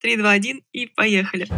3, 2, 1 и поехали.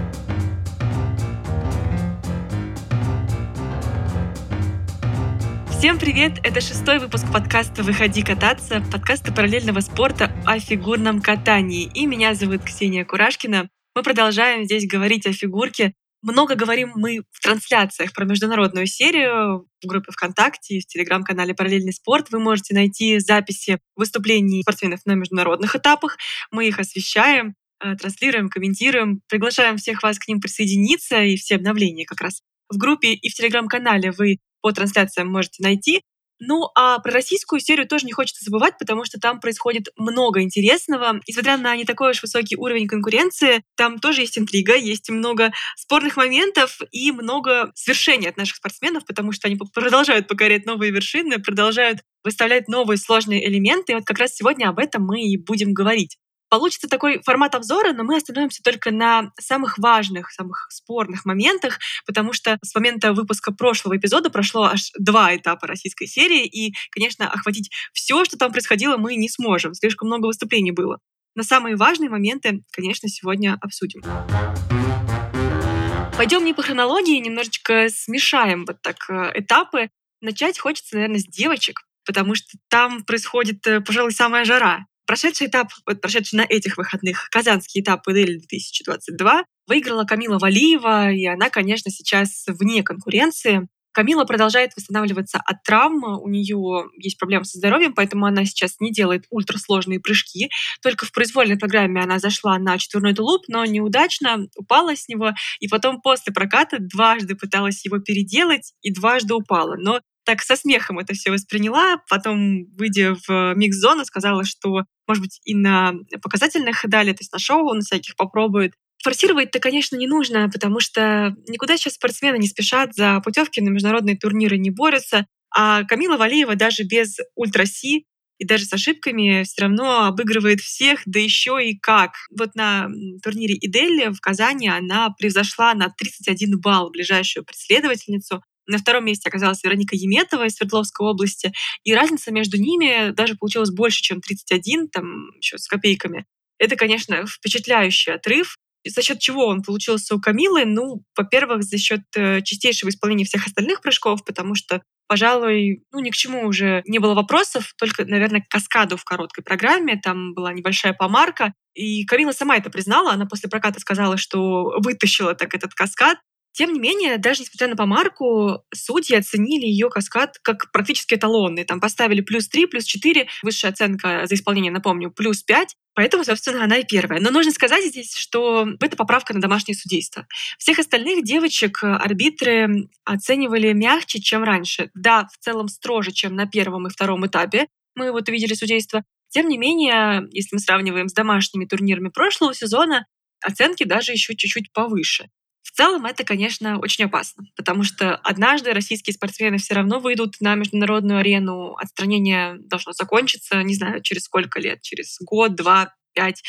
Всем привет! Это шестой выпуск подкаста «Выходи кататься», подкаста параллельного спорта о фигурном катании. И меня зовут Ксения Курашкина. Мы продолжаем здесь говорить о фигурке. Много говорим мы в трансляциях про международную серию в группе ВКонтакте и в телеграм-канале «Параллельный спорт». Вы можете найти записи выступлений спортсменов на международных этапах. Мы их освещаем, транслируем, комментируем. Приглашаем всех вас к ним присоединиться и все обновления как раз в группе и в телеграм-канале вы по трансляциям можете найти. Ну, а про российскую серию тоже не хочется забывать, потому что там происходит много интересного. Несмотря на не такой уж высокий уровень конкуренции, там тоже есть интрига, есть много спорных моментов и много свершений от наших спортсменов, потому что они продолжают покорять новые вершины, продолжают выставлять новые сложные элементы. И вот как раз сегодня об этом мы и будем говорить. Получится такой формат обзора, но мы остановимся только на самых важных, самых спорных моментах, потому что с момента выпуска прошлого эпизода прошло аж два этапа российской серии, и, конечно, охватить все, что там происходило, мы не сможем. Слишком много выступлений было. Но самые важные моменты, конечно, сегодня обсудим. Пойдем не по хронологии, немножечко смешаем вот так э, этапы. Начать хочется, наверное, с девочек, потому что там происходит, э, пожалуй, самая жара. Прошедший этап, вот прошедший на этих выходных, казанский этап ИДЛ 2022, выиграла Камила Валиева, и она, конечно, сейчас вне конкуренции. Камила продолжает восстанавливаться от травм, у нее есть проблемы со здоровьем, поэтому она сейчас не делает ультрасложные прыжки. Только в произвольной программе она зашла на четверной тулуп, но неудачно упала с него, и потом после проката дважды пыталась его переделать и дважды упала. Но так со смехом это все восприняла, потом, выйдя в микс-зону, сказала, что, может быть, и на показательных дали, то есть на шоу на всяких попробует. Форсировать-то, конечно, не нужно, потому что никуда сейчас спортсмены не спешат, за путевки на международные турниры не борются. А Камила Валиева даже без ультраси и даже с ошибками все равно обыгрывает всех, да еще и как. Вот на турнире Идели в Казани она превзошла на 31 балл ближайшую преследовательницу. На втором месте оказалась Вероника Еметова из Свердловской области, и разница между ними даже получилась больше, чем 31, там еще с копейками. Это, конечно, впечатляющий отрыв. За счет чего он получился у Камилы? Ну, во-первых, за счет э, чистейшего исполнения всех остальных прыжков, потому что, пожалуй, ну, ни к чему уже не было вопросов, только, наверное, к каскаду в короткой программе. Там была небольшая помарка, и Камила сама это признала. Она после проката сказала, что вытащила так этот каскад. Тем не менее, даже несмотря на помарку, судьи оценили ее каскад как практически эталонный. Там поставили плюс 3, плюс 4, высшая оценка за исполнение, напомню, плюс 5. Поэтому, собственно, она и первая. Но нужно сказать здесь, что это поправка на домашнее судейство. Всех остальных девочек арбитры оценивали мягче, чем раньше. Да, в целом строже, чем на первом и втором этапе. Мы вот увидели судейство. Тем не менее, если мы сравниваем с домашними турнирами прошлого сезона, оценки даже еще чуть-чуть повыше. В целом это, конечно, очень опасно, потому что однажды российские спортсмены все равно выйдут на международную арену, отстранение должно закончиться, не знаю, через сколько лет, через год, два, пять.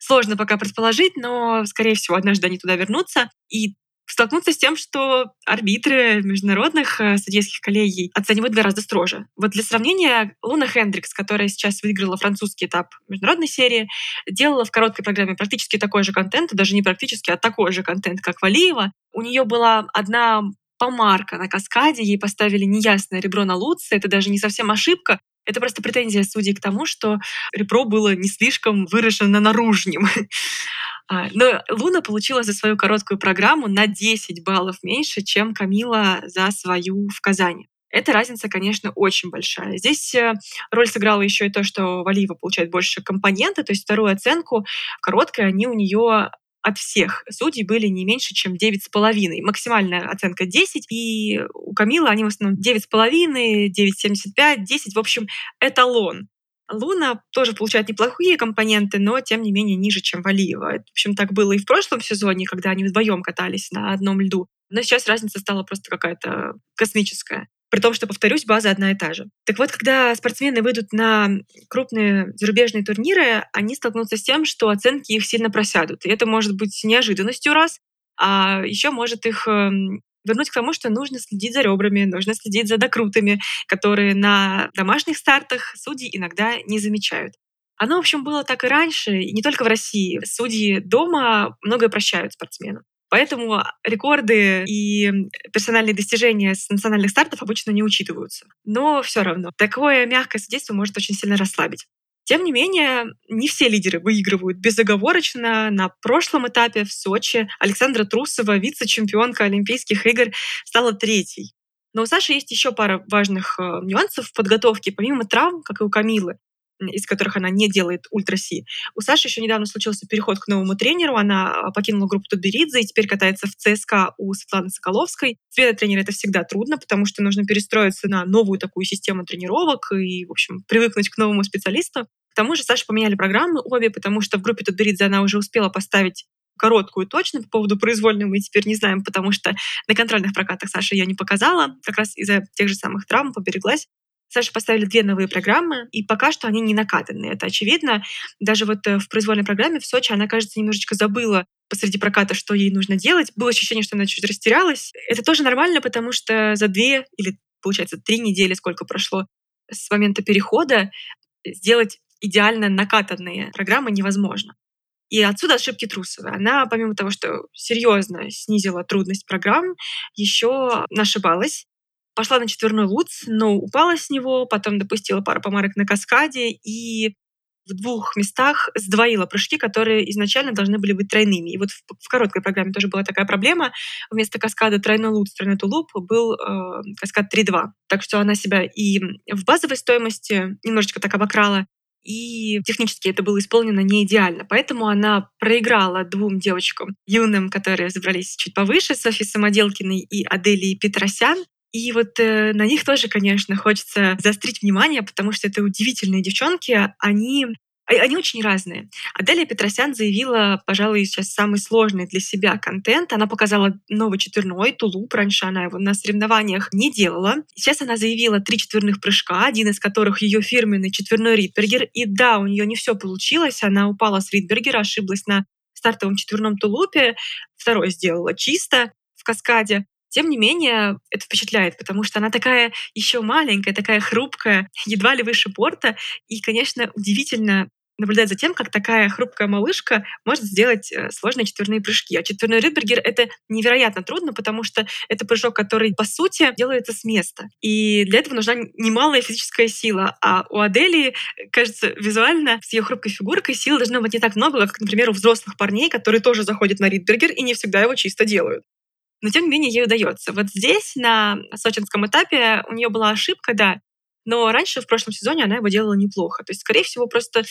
Сложно пока предположить, но, скорее всего, однажды они туда вернутся. И столкнуться с тем, что арбитры международных э, судейских коллегий оценивают гораздо строже. Вот для сравнения, Луна Хендрикс, которая сейчас выиграла французский этап международной серии, делала в короткой программе практически такой же контент, даже не практически, а такой же контент, как Валиева. У нее была одна помарка на каскаде, ей поставили неясное ребро на луце, это даже не совсем ошибка, это просто претензия судей к тому, что ребро было не слишком выражено наружним. А, но Луна получила за свою короткую программу на 10 баллов меньше, чем Камила за свою в Казани. Эта разница, конечно, очень большая. Здесь э, роль сыграла еще и то, что Валиева получает больше компонента, то есть вторую оценку короткой они у нее от всех судей были не меньше, чем 9,5. Максимальная оценка 10, и у Камилы они в основном 9,5, 9,75, 10. В общем, эталон. Луна тоже получает неплохие компоненты, но тем не менее ниже, чем Валиева. В общем, так было и в прошлом сезоне, когда они вдвоем катались на одном льду. Но сейчас разница стала просто какая-то космическая. При том, что, повторюсь, база одна и та же. Так вот, когда спортсмены выйдут на крупные зарубежные турниры, они столкнутся с тем, что оценки их сильно просядут. И это может быть неожиданностью раз, а еще может их эм, вернуть к тому, что нужно следить за ребрами, нужно следить за докрутами, которые на домашних стартах судьи иногда не замечают. Оно, в общем, было так и раньше, и не только в России. Судьи дома многое прощают спортсменам. Поэтому рекорды и персональные достижения с национальных стартов обычно не учитываются. Но все равно такое мягкое судейство может очень сильно расслабить. Тем не менее, не все лидеры выигрывают безоговорочно. На прошлом этапе в Сочи Александра Трусова, вице-чемпионка Олимпийских игр, стала третьей. Но у Саши есть еще пара важных э, нюансов в подготовке. Помимо травм, как и у Камилы, из которых она не делает ультраси. У Саши еще недавно случился переход к новому тренеру. Она а, покинула группу Тутберидзе и теперь катается в ЦСКА у Светланы Соколовской. Смена тренера — это всегда трудно, потому что нужно перестроиться на новую такую систему тренировок и, в общем, привыкнуть к новому специалисту. К тому же Саша поменяли программы обе, потому что в группе Тутберидзе она уже успела поставить короткую точно по поводу произвольной мы теперь не знаем, потому что на контрольных прокатах Саша ее не показала, как раз из-за тех же самых травм побереглась. Саше поставили две новые программы, и пока что они не накатанные, это очевидно. Даже вот э, в произвольной программе в Сочи она, кажется, немножечко забыла посреди проката, что ей нужно делать. Было ощущение, что она чуть растерялась. Это тоже нормально, потому что за две или, получается, три недели, сколько прошло с момента перехода, сделать идеально накатанные программы невозможно. И отсюда ошибки Трусовой. Она, помимо того, что серьезно снизила трудность программ, еще ошибалась пошла на четверной луц, но упала с него, потом допустила пару помарок на каскаде и в двух местах сдвоила прыжки, которые изначально должны были быть тройными. И вот в, в короткой программе тоже была такая проблема. Вместо каскада тройной лут, тройной тулуп был э, каскад 3-2. Так что она себя и в базовой стоимости немножечко так обокрала, и технически это было исполнено не идеально. Поэтому она проиграла двум девочкам юным, которые забрались чуть повыше, Софье Самоделкиной и Аделии Петросян. И вот э, на них тоже, конечно, хочется заострить внимание, потому что это удивительные девчонки. Они а, они очень разные. Аделия Петросян заявила, пожалуй, сейчас самый сложный для себя контент. Она показала новый четверной тулуп. Раньше она его на соревнованиях не делала. Сейчас она заявила три четверных прыжка, один из которых ее фирменный четверной Ридбергер. И да, у нее не все получилось. Она упала с Ридбергера, ошиблась на стартовом четверном тулупе. Второй сделала чисто в каскаде. Тем не менее, это впечатляет, потому что она такая еще маленькая, такая хрупкая, едва ли выше порта. И, конечно, удивительно наблюдать за тем, как такая хрупкая малышка может сделать э, сложные четверные прыжки. А четверной Ридбергер — это невероятно трудно, потому что это прыжок, который, по сути, делается с места. И для этого нужна немалая физическая сила. А у Адели, кажется, визуально с ее хрупкой фигуркой силы должно быть не так много, как, например, у взрослых парней, которые тоже заходят на Ридбергер и не всегда его чисто делают но тем не менее ей удается. Вот здесь, на сочинском этапе, у нее была ошибка, да, но раньше, в прошлом сезоне, она его делала неплохо. То есть, скорее всего, просто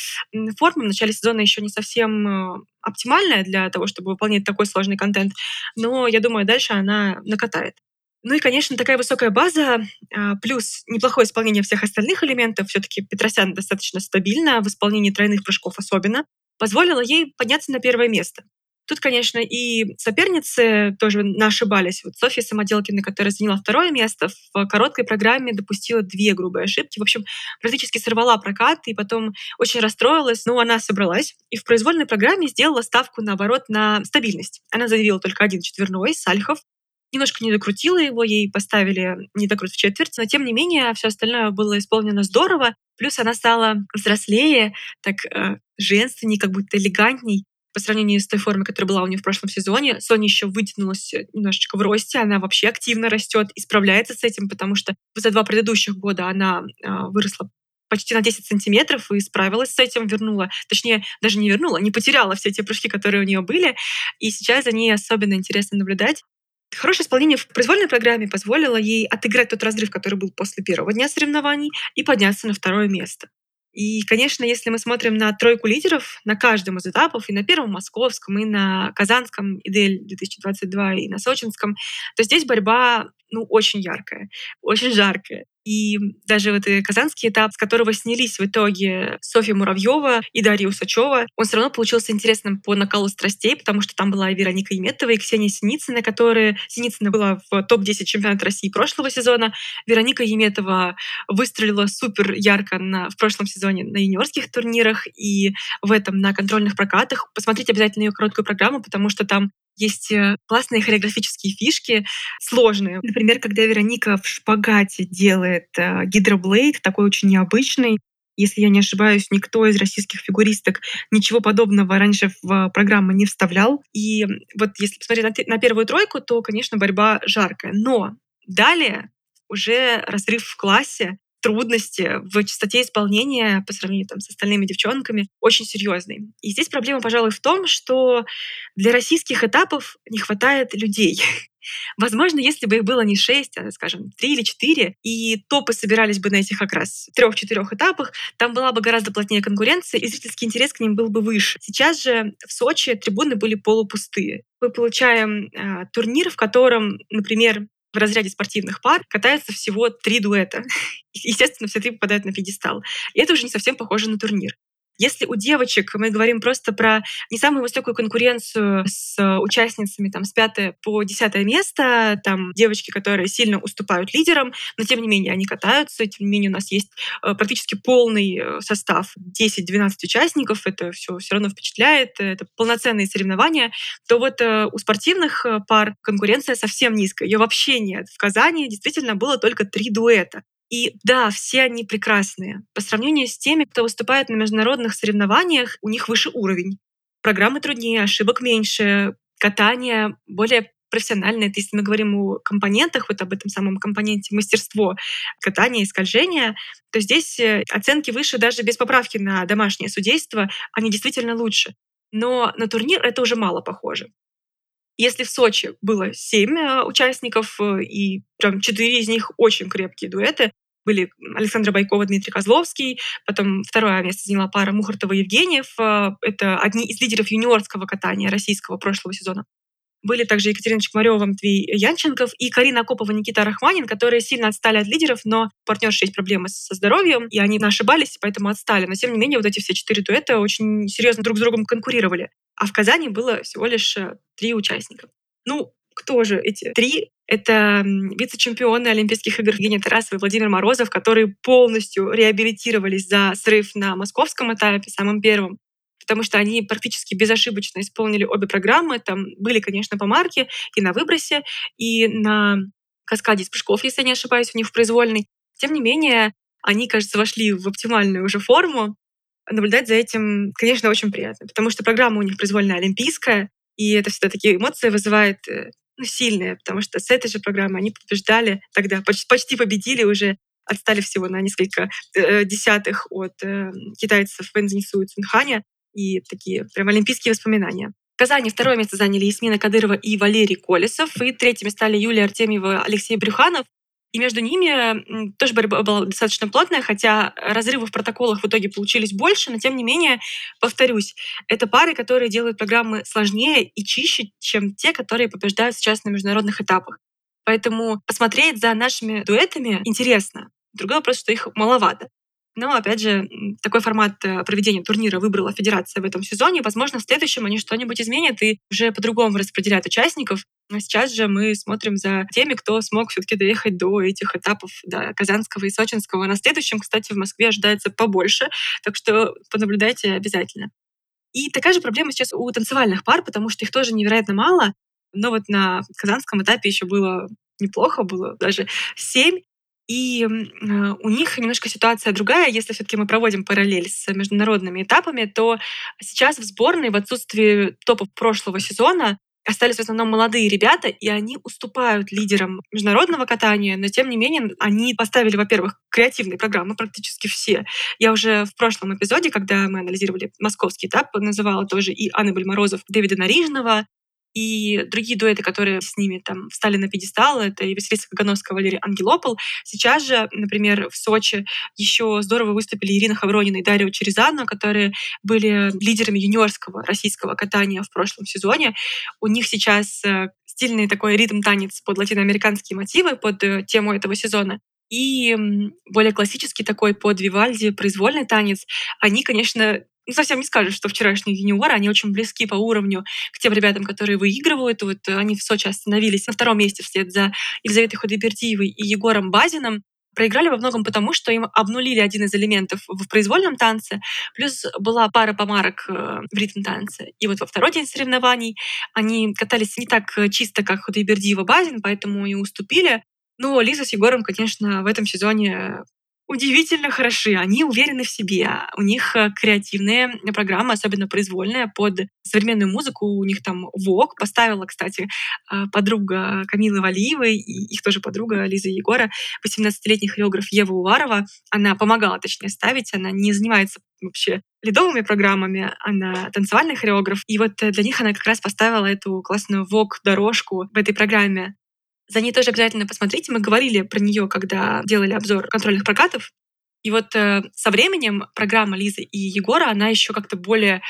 форма в начале сезона еще не совсем э, оптимальная для того, чтобы выполнять такой сложный контент. Но я думаю, дальше она накатает. Ну и, конечно, такая высокая база, а, плюс неплохое исполнение всех остальных элементов, все-таки Петросян достаточно стабильно, в исполнении тройных прыжков особенно, позволила ей подняться на первое место. Тут, конечно, и соперницы тоже ошибались. Вот Софья Самоделкина, которая заняла второе место, в короткой программе допустила две грубые ошибки. В общем, практически сорвала прокат и потом очень расстроилась. Но она собралась и в произвольной программе сделала ставку, наоборот, на стабильность. Она заявила только один четверной, Сальхов, немножко не докрутила его, ей поставили не докрут в четверть, но тем не менее все остальное было исполнено здорово. Плюс она стала взрослее, так э, женственней, как будто элегантней по сравнению с той формой, которая была у нее в прошлом сезоне. Соня еще вытянулась немножечко в росте, она вообще активно растет и справляется с этим, потому что за два предыдущих года она э, выросла почти на 10 сантиметров и справилась с этим, вернула, точнее, даже не вернула, не потеряла все те прыжки, которые у нее были. И сейчас за ней особенно интересно наблюдать. Хорошее исполнение в произвольной программе позволило ей отыграть тот разрыв, который был после первого дня соревнований, и подняться на второе место. И, конечно, если мы смотрим на тройку лидеров на каждом из этапов, и на первом московском, и на казанском ИДЕЛь 2022, и на сочинском, то здесь борьба ну, очень яркая, очень жаркая. И даже вот и казанский этап, с которого снялись в итоге Софья Муравьева и Дарья Усачева, он все равно получился интересным по накалу страстей, потому что там была и Вероника Еметова, и Ксения Синицына, которая... Синицына была в топ-10 чемпионата России прошлого сезона. Вероника Еметова выстрелила супер ярко на, в прошлом сезоне на юниорских турнирах и в этом на контрольных прокатах. Посмотрите обязательно ее короткую программу, потому что там есть э, классные хореографические фишки, сложные. Например, когда Вероника в шпагате делает э, гидроблейд, такой очень необычный, Если я не ошибаюсь, никто из российских фигуристок ничего подобного раньше в программу не вставлял. И вот если посмотреть на первую тройку, то, конечно, борьба жаркая. Но далее уже разрыв в классе, трудности в частоте исполнения по сравнению там, с остальными девчонками очень серьезный. И здесь проблема, пожалуй, в том, что для российских этапов не хватает людей. Возможно, если бы их было не шесть, а, скажем, три или четыре, и топы собирались бы на этих как раз трех-четырех этапах, там была бы гораздо плотнее конкуренция, и зрительский интерес к ним был бы выше. Сейчас же в Сочи трибуны были полупустые. Мы получаем э, турнир, в котором, например, в разряде спортивных пар катается всего три дуэта. Естественно, все три попадают на пьедестал. И это уже не совсем похоже на турнир. Если у девочек мы говорим просто про не самую высокую конкуренцию с участницами там, с 5 по 10 место, там девочки, которые сильно уступают лидерам, но тем не менее они катаются, тем не менее у нас есть э, практически полный э, состав, 10-12 участников, это все все равно впечатляет, это полноценные соревнования, то вот э, у спортивных пар конкуренция совсем низкая, ее вообще нет. В Казани действительно было только три дуэта. И да, все они прекрасные. По сравнению с теми, кто выступает на международных соревнованиях, у них выше уровень. Программы труднее, ошибок меньше, катание более профессиональное. Это если мы говорим о компонентах, вот об этом самом компоненте мастерство катания и скольжения, то здесь э, оценки выше даже без поправки на домашнее судейство, они действительно лучше. Но на турнир это уже мало похоже. Если в Сочи было семь э, участников, э, и прям четыре из них очень крепкие дуэты, были Александра Байкова, Дмитрий Козловский, потом второе место заняла пара Мухартова-Евгеньев. Э, это одни из лидеров юниорского катания российского прошлого сезона. Были также Екатерина Чекмарева, Матвей Янченков и Карина Акопова, Никита Рахманин, которые сильно отстали от лидеров, но партнерши есть проблемы со здоровьем, и они ошибались, поэтому отстали. Но тем не менее, вот эти все четыре дуэта очень серьезно друг с другом конкурировали. А в Казани было всего лишь э, три участника. Ну, кто же эти три? Это вице-чемпионы Олимпийских игр Евгения Тарасова и Владимир Морозов, которые полностью реабилитировались за срыв на московском этапе, самым первым, потому что они практически безошибочно исполнили обе программы. Там были, конечно, по марке и на выбросе, и на каскаде из прыжков, если я не ошибаюсь, у них в произвольной. Тем не менее, они, кажется, вошли в оптимальную уже форму. Наблюдать за этим, конечно, очень приятно, потому что программа у них произвольная олимпийская, и это всегда такие эмоции вызывает э, ну, сильные, потому что с этой же программы они побеждали тогда, почти, почти победили уже, отстали всего на несколько э, десятых от э, китайцев Вэн Цзиньсу и Цунханя, и такие прям олимпийские воспоминания. В Казани второе место заняли Ясмина Кадырова и Валерий Колесов, и третьими стали Юлия Артемьева, Алексей Брюханов. И между ними тоже борьба была достаточно плотная, хотя разрывы в протоколах в итоге получились больше, но тем не менее, повторюсь, это пары, которые делают программы сложнее и чище, чем те, которые побеждают сейчас на международных этапах. Поэтому посмотреть за нашими дуэтами интересно. Другой вопрос, что их маловато. Но, опять же, такой формат э, проведения турнира выбрала Федерация в этом сезоне. Возможно, в следующем они что-нибудь изменят и уже по-другому распределят участников. Но сейчас же мы смотрим за теми, кто смог все-таки доехать до этих этапов, до Казанского и Сочинского. На следующем, кстати, в Москве ожидается побольше, так что понаблюдайте обязательно. И такая же проблема сейчас у танцевальных пар, потому что их тоже невероятно мало. Но вот на казанском этапе еще было неплохо, было даже семь. И э, у них немножко ситуация другая. Если все-таки мы проводим параллель с международными этапами, то сейчас в сборной в отсутствии топов прошлого сезона остались в основном молодые ребята, и они уступают лидерам международного катания, но тем не менее они поставили, во-первых, креативные программы практически все. Я уже в прошлом эпизоде, когда мы анализировали московский этап, называла тоже и Анны Бальморозов, Дэвида Нарижного, и другие дуэты, которые с ними там встали на пьедестал, это и Василиса Кагановская, Валерий Ангелопол. Сейчас же, например, в Сочи еще здорово выступили Ирина Хавронина и Дарья Черезана, которые были лидерами юниорского российского катания в прошлом сезоне. У них сейчас э, стильный такой ритм-танец под латиноамериканские мотивы, под э, тему этого сезона и более классический такой под Вивальди произвольный танец. Они, конечно, ну, совсем не скажешь, что вчерашние юниоры, они очень близки по уровню к тем ребятам, которые выигрывают. Вот э, они в Сочи остановились на втором месте вслед за Елизаветой Худайбердиевой и Егором Базиным. Проиграли во многом потому, что им обнулили один из элементов в произвольном танце, плюс была пара помарок э, в ритм-танце. И вот во второй день соревнований они катались не так чисто, как Худайбердиева Базин, поэтому и уступили. Но Лиза с Егором, конечно, в этом сезоне удивительно хороши, они уверены в себе, у них э, креативные программы, особенно произвольная, под современную музыку. У них там ВОК поставила, кстати, э, подруга Камилы Валиевой, и их тоже подруга Лиза Егора, 18-летний хореограф Ева Уварова. Она помогала, точнее, ставить, она не занимается вообще ледовыми программами, она танцевальный хореограф. И вот э, для них она как раз поставила эту классную ВОК-дорожку в этой программе. За ней тоже обязательно посмотрите. Мы говорили про нее, когда делали обзор контрольных прокатов. И вот э, со временем программа Лизы и Егора, она еще как-то более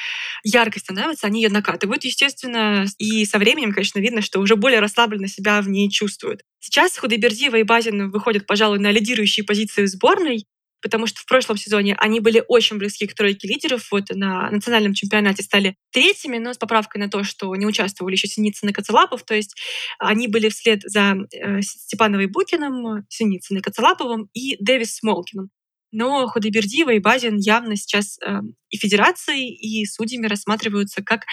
яркой становится, они ее накатывают, естественно, и со временем, конечно, видно, что уже более расслабленно себя в ней чувствуют. Сейчас Худайбердиева и Базин выходят, пожалуй, на лидирующие позиции в сборной, потому что в прошлом сезоне они были очень близки к тройке лидеров. Вот на национальном чемпионате стали третьими, но с поправкой на то, что не участвовали еще Синицын и Коцелапов. То есть они были вслед за э, Степановой Букиным, Синицын и Коцелаповым и Дэвис Смолкиным. Но Худайбердиева и Базин явно сейчас э, и федерацией, и судьями рассматриваются как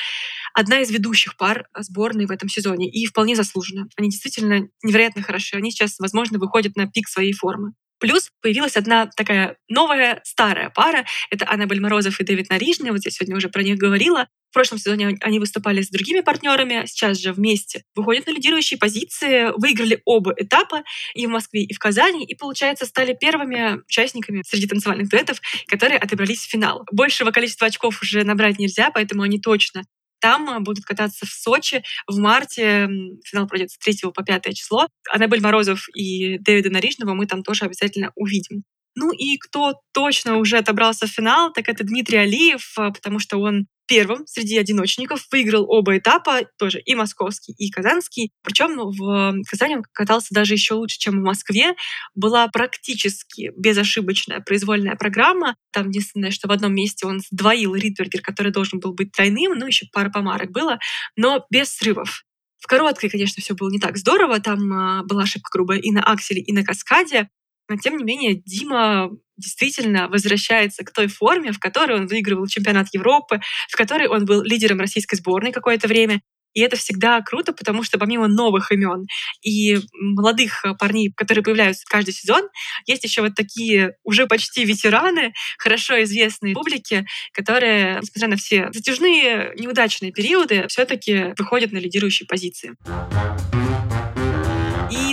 одна из ведущих пар сборной в этом сезоне. И вполне заслуженно. Они действительно невероятно хороши. Они сейчас, возможно, выходят на пик своей формы. Плюс появилась одна такая новая старая пара. Это Аннабель Морозов и Дэвид Нарижный. Вот я сегодня уже про них говорила. В прошлом сезоне они выступали с другими партнерами, сейчас же вместе выходят на лидирующие позиции, выиграли оба этапа и в Москве, и в Казани, и, получается, стали первыми участниками среди танцевальных дуэтов, которые отобрались в финал. Большего количества очков уже набрать нельзя, поэтому они точно там э, будут кататься в Сочи в марте. Финал пройдет с 3 по 5 число. Аннабель Морозов и Дэвида Нарижного мы там тоже обязательно увидим. Ну и кто точно уже отобрался в финал, так это Дмитрий Алиев, э, потому что он первым среди одиночников выиграл оба этапа, тоже и московский, и казанский. Причем в Казани он катался даже еще лучше, чем в Москве. Была практически безошибочная произвольная программа. Там единственное, что в одном месте он сдвоил Ридбергер, который должен был быть тройным, ну еще пара помарок было, но без срывов. В короткой, конечно, все было не так здорово. Там э, была ошибка грубая и на акселе, и на каскаде. Но тем не менее Дима действительно возвращается к той форме, в которой он выигрывал чемпионат Европы, в которой он был лидером российской сборной какое-то время. И это всегда круто, потому что помимо новых имен и молодых парней, которые появляются каждый сезон, есть еще вот такие уже почти ветераны, хорошо известные публике, которые, несмотря на все затяжные неудачные периоды, все-таки выходят на лидирующие позиции.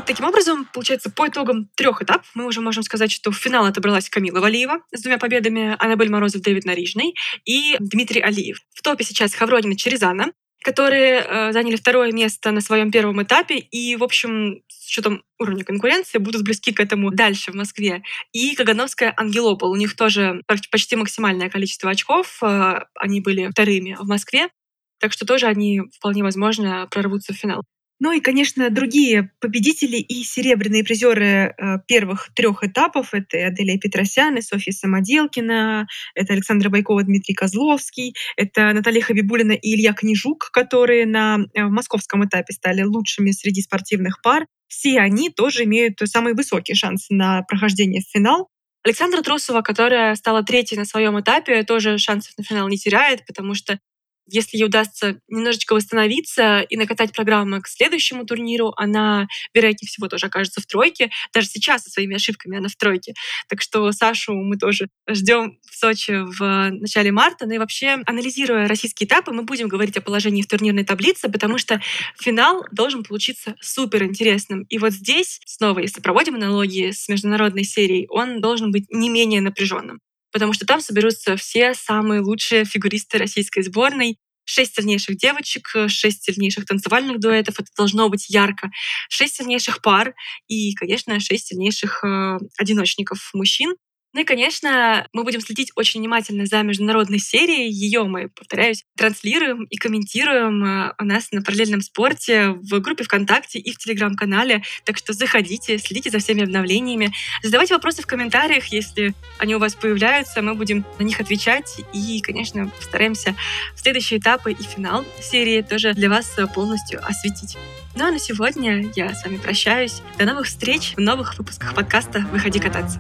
Таким образом, получается, по итогам трех этапов мы уже можем сказать, что в финал отобралась Камила Валиева с двумя победами, Аннабель Морозов, Дэвид Нарижный и Дмитрий Алиев. В топе сейчас Хавронина Черезана, которые э, заняли второе место на своем первом этапе и, в общем, с учетом уровня конкуренции, будут близки к этому дальше в Москве. И Кагановская Ангелопол. У них тоже почти максимальное количество очков. Э, они были вторыми в Москве. Так что тоже они вполне возможно прорвутся в финал. Ну и, конечно, другие победители и серебряные призеры э, первых трех этапов — это Аделия Петросян и Софья Самоделкина, это Александра Байкова, Дмитрий Козловский, это Наталья Хабибулина и Илья Книжук, которые на э, московском этапе стали лучшими среди спортивных пар. Все они тоже имеют самые высокие шансы на прохождение в финал. Александра Трусова, которая стала третьей на своем этапе, тоже шансов на финал не теряет, потому что если ей удастся немножечко восстановиться и накатать программу к следующему турниру, она, вероятнее всего, тоже окажется в тройке. Даже сейчас со своими ошибками она в тройке. Так что Сашу мы тоже ждем в Сочи в начале марта. Ну и вообще, анализируя российские этапы, мы будем говорить о положении в турнирной таблице, потому что финал должен получиться супер интересным. И вот здесь, снова, если проводим аналогии с международной серией, он должен быть не менее напряженным потому что там соберутся все самые лучшие фигуристы российской сборной, шесть сильнейших девочек, шесть сильнейших танцевальных дуэтов, это должно быть ярко, шесть сильнейших пар и, конечно, шесть сильнейших э, одиночников мужчин. Ну и, конечно, мы будем следить очень внимательно за международной серией. Ее мы, повторяюсь, транслируем и комментируем э, у нас на параллельном спорте в группе ВКонтакте и в Телеграм-канале. Так что заходите, следите за всеми обновлениями. Задавайте вопросы в комментариях, если они у вас появляются. Мы будем на них отвечать. И, конечно, постараемся в следующие этапы и финал серии тоже для вас полностью осветить. Ну а на сегодня я с вами прощаюсь. До новых встреч в новых выпусках подкаста «Выходи кататься».